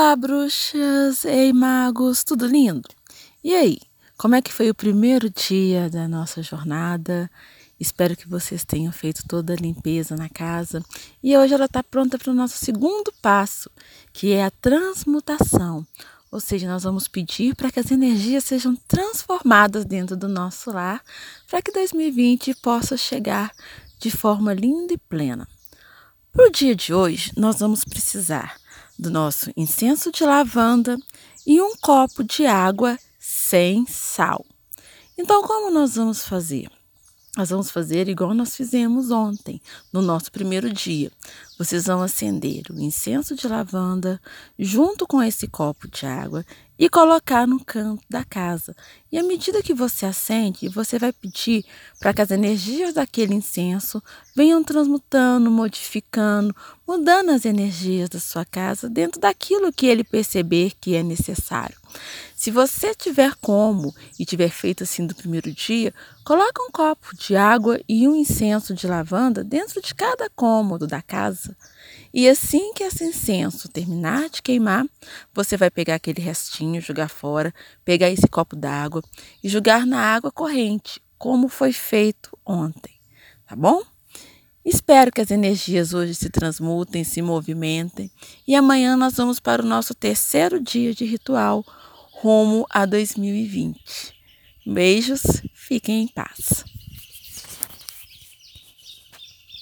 Olá, bruxas! Ei, magos! Tudo lindo? E aí, como é que foi o primeiro dia da nossa jornada? Espero que vocês tenham feito toda a limpeza na casa. E hoje ela está pronta para o nosso segundo passo, que é a transmutação. Ou seja, nós vamos pedir para que as energias sejam transformadas dentro do nosso lar, para que 2020 possa chegar de forma linda e plena. Para o dia de hoje, nós vamos precisar do nosso incenso de lavanda e um copo de água sem sal. Então, como nós vamos fazer? Nós vamos fazer igual nós fizemos ontem, no nosso primeiro dia. Vocês vão acender o incenso de lavanda junto com esse copo de água e colocar no canto da casa. E à medida que você acende, você vai pedir para que as energias daquele incenso venham transmutando, modificando, mudando as energias da sua casa dentro daquilo que ele perceber que é necessário. Se você tiver como e tiver feito assim do primeiro dia, coloque um copo de água e um incenso de lavanda dentro de cada cômodo da casa. E assim que esse incenso terminar de queimar, você vai pegar aquele restinho, jogar fora, pegar esse copo d'água e jogar na água corrente, como foi feito ontem, tá bom? Espero que as energias hoje se transmutem, se movimentem e amanhã nós vamos para o nosso terceiro dia de ritual rumo a 2020. Beijos, fiquem em paz.